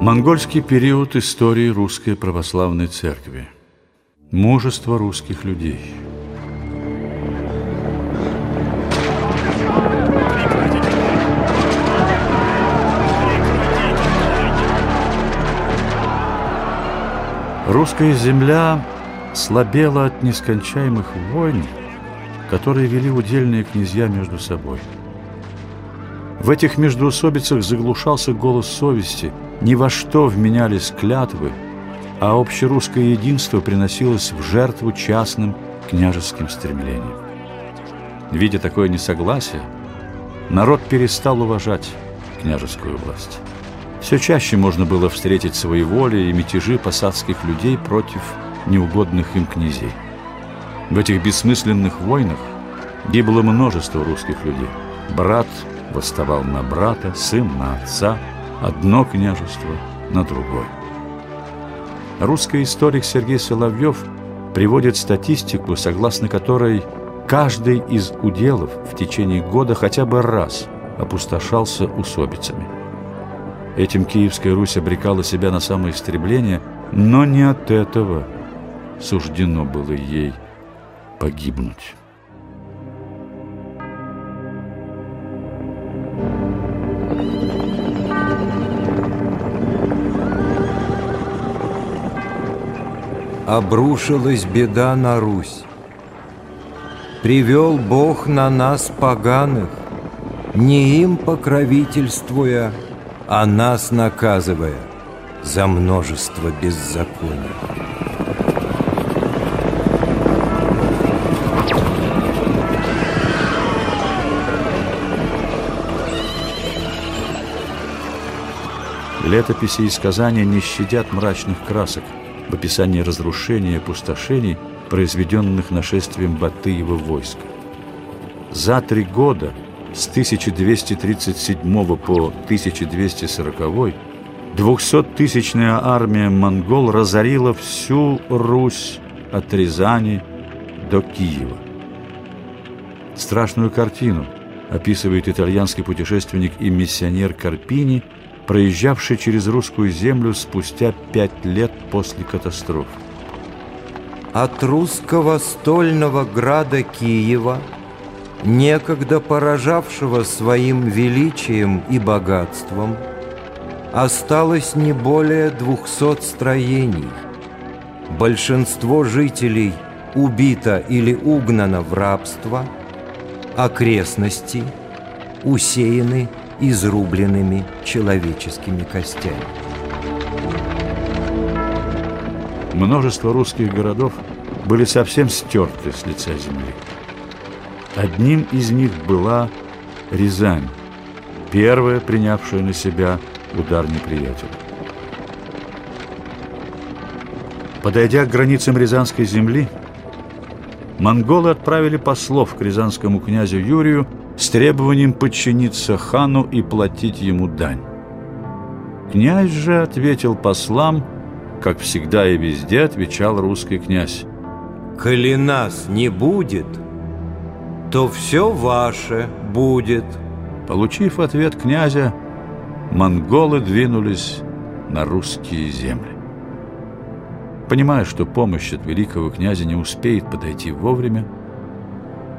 Монгольский период истории русской православной церкви. Мужество русских людей. Русская земля слабела от нескончаемых войн, которые вели удельные князья между собой. В этих междоусобицах заглушался голос совести – ни во что вменялись клятвы, а общерусское единство приносилось в жертву частным княжеским стремлениям. Видя такое несогласие, народ перестал уважать княжескую власть. Все чаще можно было встретить свои воли и мятежи посадских людей против неугодных им князей. В этих бессмысленных войнах гибло множество русских людей. Брат восставал на брата, сын на отца – одно княжество на другое. Русский историк Сергей Соловьев приводит статистику, согласно которой каждый из уделов в течение года хотя бы раз опустошался усобицами. Этим Киевская Русь обрекала себя на самоистребление, но не от этого суждено было ей погибнуть. Обрушилась беда на Русь. Привел Бог на нас поганых, не им покровительствуя, а нас наказывая за множество беззаконий. Летописи и сказания не щадят мрачных красок – в описании разрушений и опустошений, произведенных нашествием Батыева войска. За три года, с 1237 по 1240, двухсоттысячная армия монгол разорила всю Русь от Рязани до Киева. Страшную картину описывает итальянский путешественник и миссионер Карпини – проезжавший через русскую землю спустя пять лет после катастрофы. От русского стольного града Киева, некогда поражавшего своим величием и богатством, осталось не более двухсот строений. Большинство жителей убито или угнано в рабство, окрестности усеяны изрубленными человеческими костями. Множество русских городов были совсем стерты с лица земли. Одним из них была Рязань, первая принявшая на себя удар неприятеля. Подойдя к границам Рязанской земли, монголы отправили послов к рязанскому князю Юрию с требованием подчиниться хану и платить ему дань. Князь же ответил послам, как всегда и везде отвечал русский князь. «Коли нас не будет, то все ваше будет». Получив ответ князя, монголы двинулись на русские земли. Понимая, что помощь от великого князя не успеет подойти вовремя,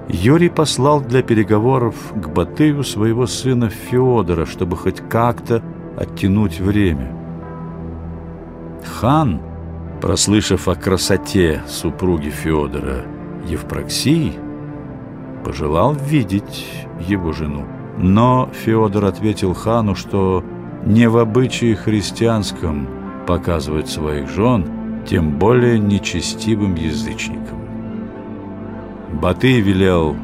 Юрий послал для переговоров к Батыю своего сына Феодора, чтобы хоть как-то оттянуть время. Хан, прослышав о красоте супруги Феодора Евпроксии, пожелал видеть его жену. Но Феодор ответил хану, что не в обычае христианском показывать своих жен, тем более нечестивым язычникам. Батый велел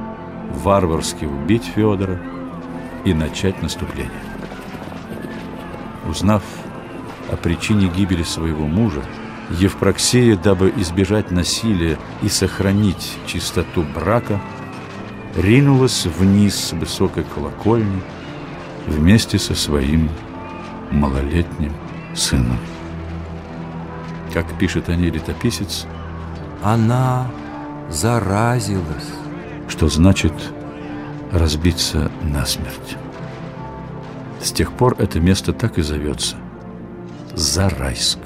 варварски убить Федора и начать наступление. Узнав о причине гибели своего мужа, Евпроксия, дабы избежать насилия и сохранить чистоту брака, ринулась вниз с высокой колокольни вместе со своим малолетним сыном. Как пишет о ней летописец, она заразилась. Что значит разбиться насмерть. С тех пор это место так и зовется Зарайск.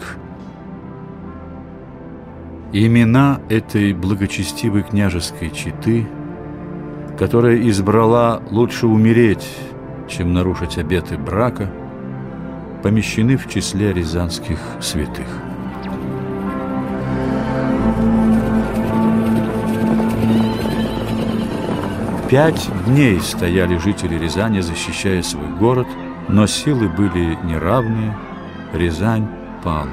Имена этой благочестивой княжеской четы, которая избрала лучше умереть, чем нарушить обеты брака, помещены в числе рязанских святых. Пять дней стояли жители Рязани, защищая свой город, но силы были неравные, Рязань пала.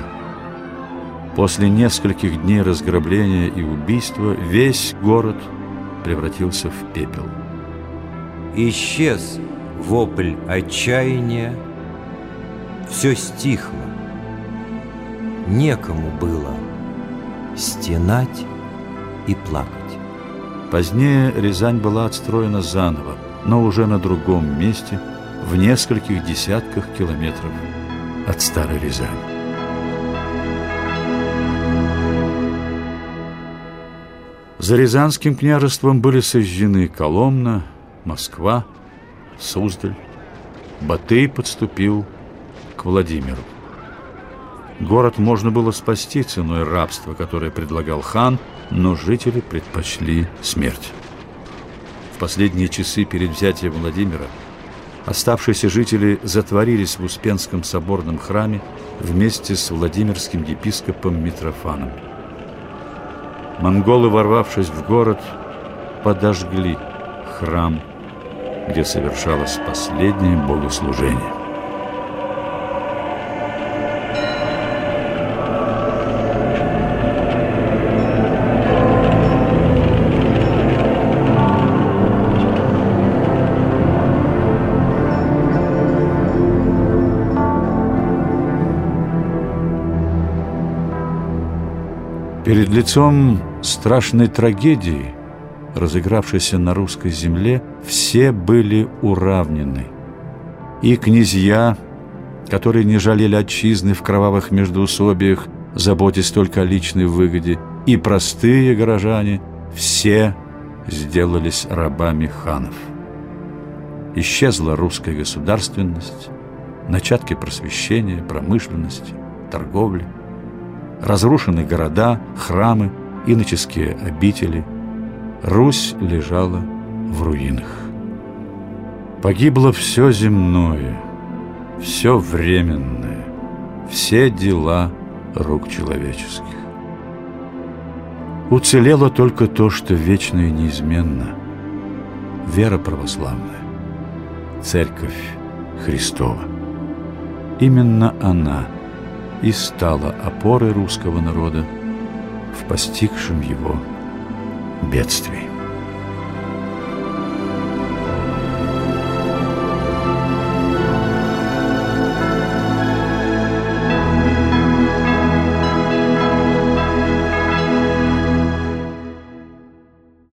После нескольких дней разграбления и убийства весь город превратился в пепел. Исчез вопль отчаяния, все стихло. Некому было стенать и плакать. Позднее Рязань была отстроена заново, но уже на другом месте, в нескольких десятках километров от Старой Рязани. За Рязанским княжеством были сожжены Коломна, Москва, Суздаль. Батый подступил к Владимиру. Город можно было спасти ценой рабства, которое предлагал хан, но жители предпочли смерть. В последние часы перед взятием Владимира оставшиеся жители затворились в Успенском соборном храме вместе с Владимирским епископом Митрофаном. Монголы, ворвавшись в город, подожгли храм, где совершалось последнее богослужение. Перед лицом страшной трагедии, разыгравшейся на русской земле, все были уравнены. И князья, которые не жалели отчизны в кровавых междоусобиях, заботясь только о личной выгоде, и простые горожане, все сделались рабами ханов. Исчезла русская государственность, начатки просвещения, промышленности, торговли – разрушены города, храмы, иноческие обители. Русь лежала в руинах. Погибло все земное, все временное, все дела рук человеческих. Уцелело только то, что вечно и неизменно – вера православная, Церковь Христова. Именно она – и стала опорой русского народа в постигшем его бедствии.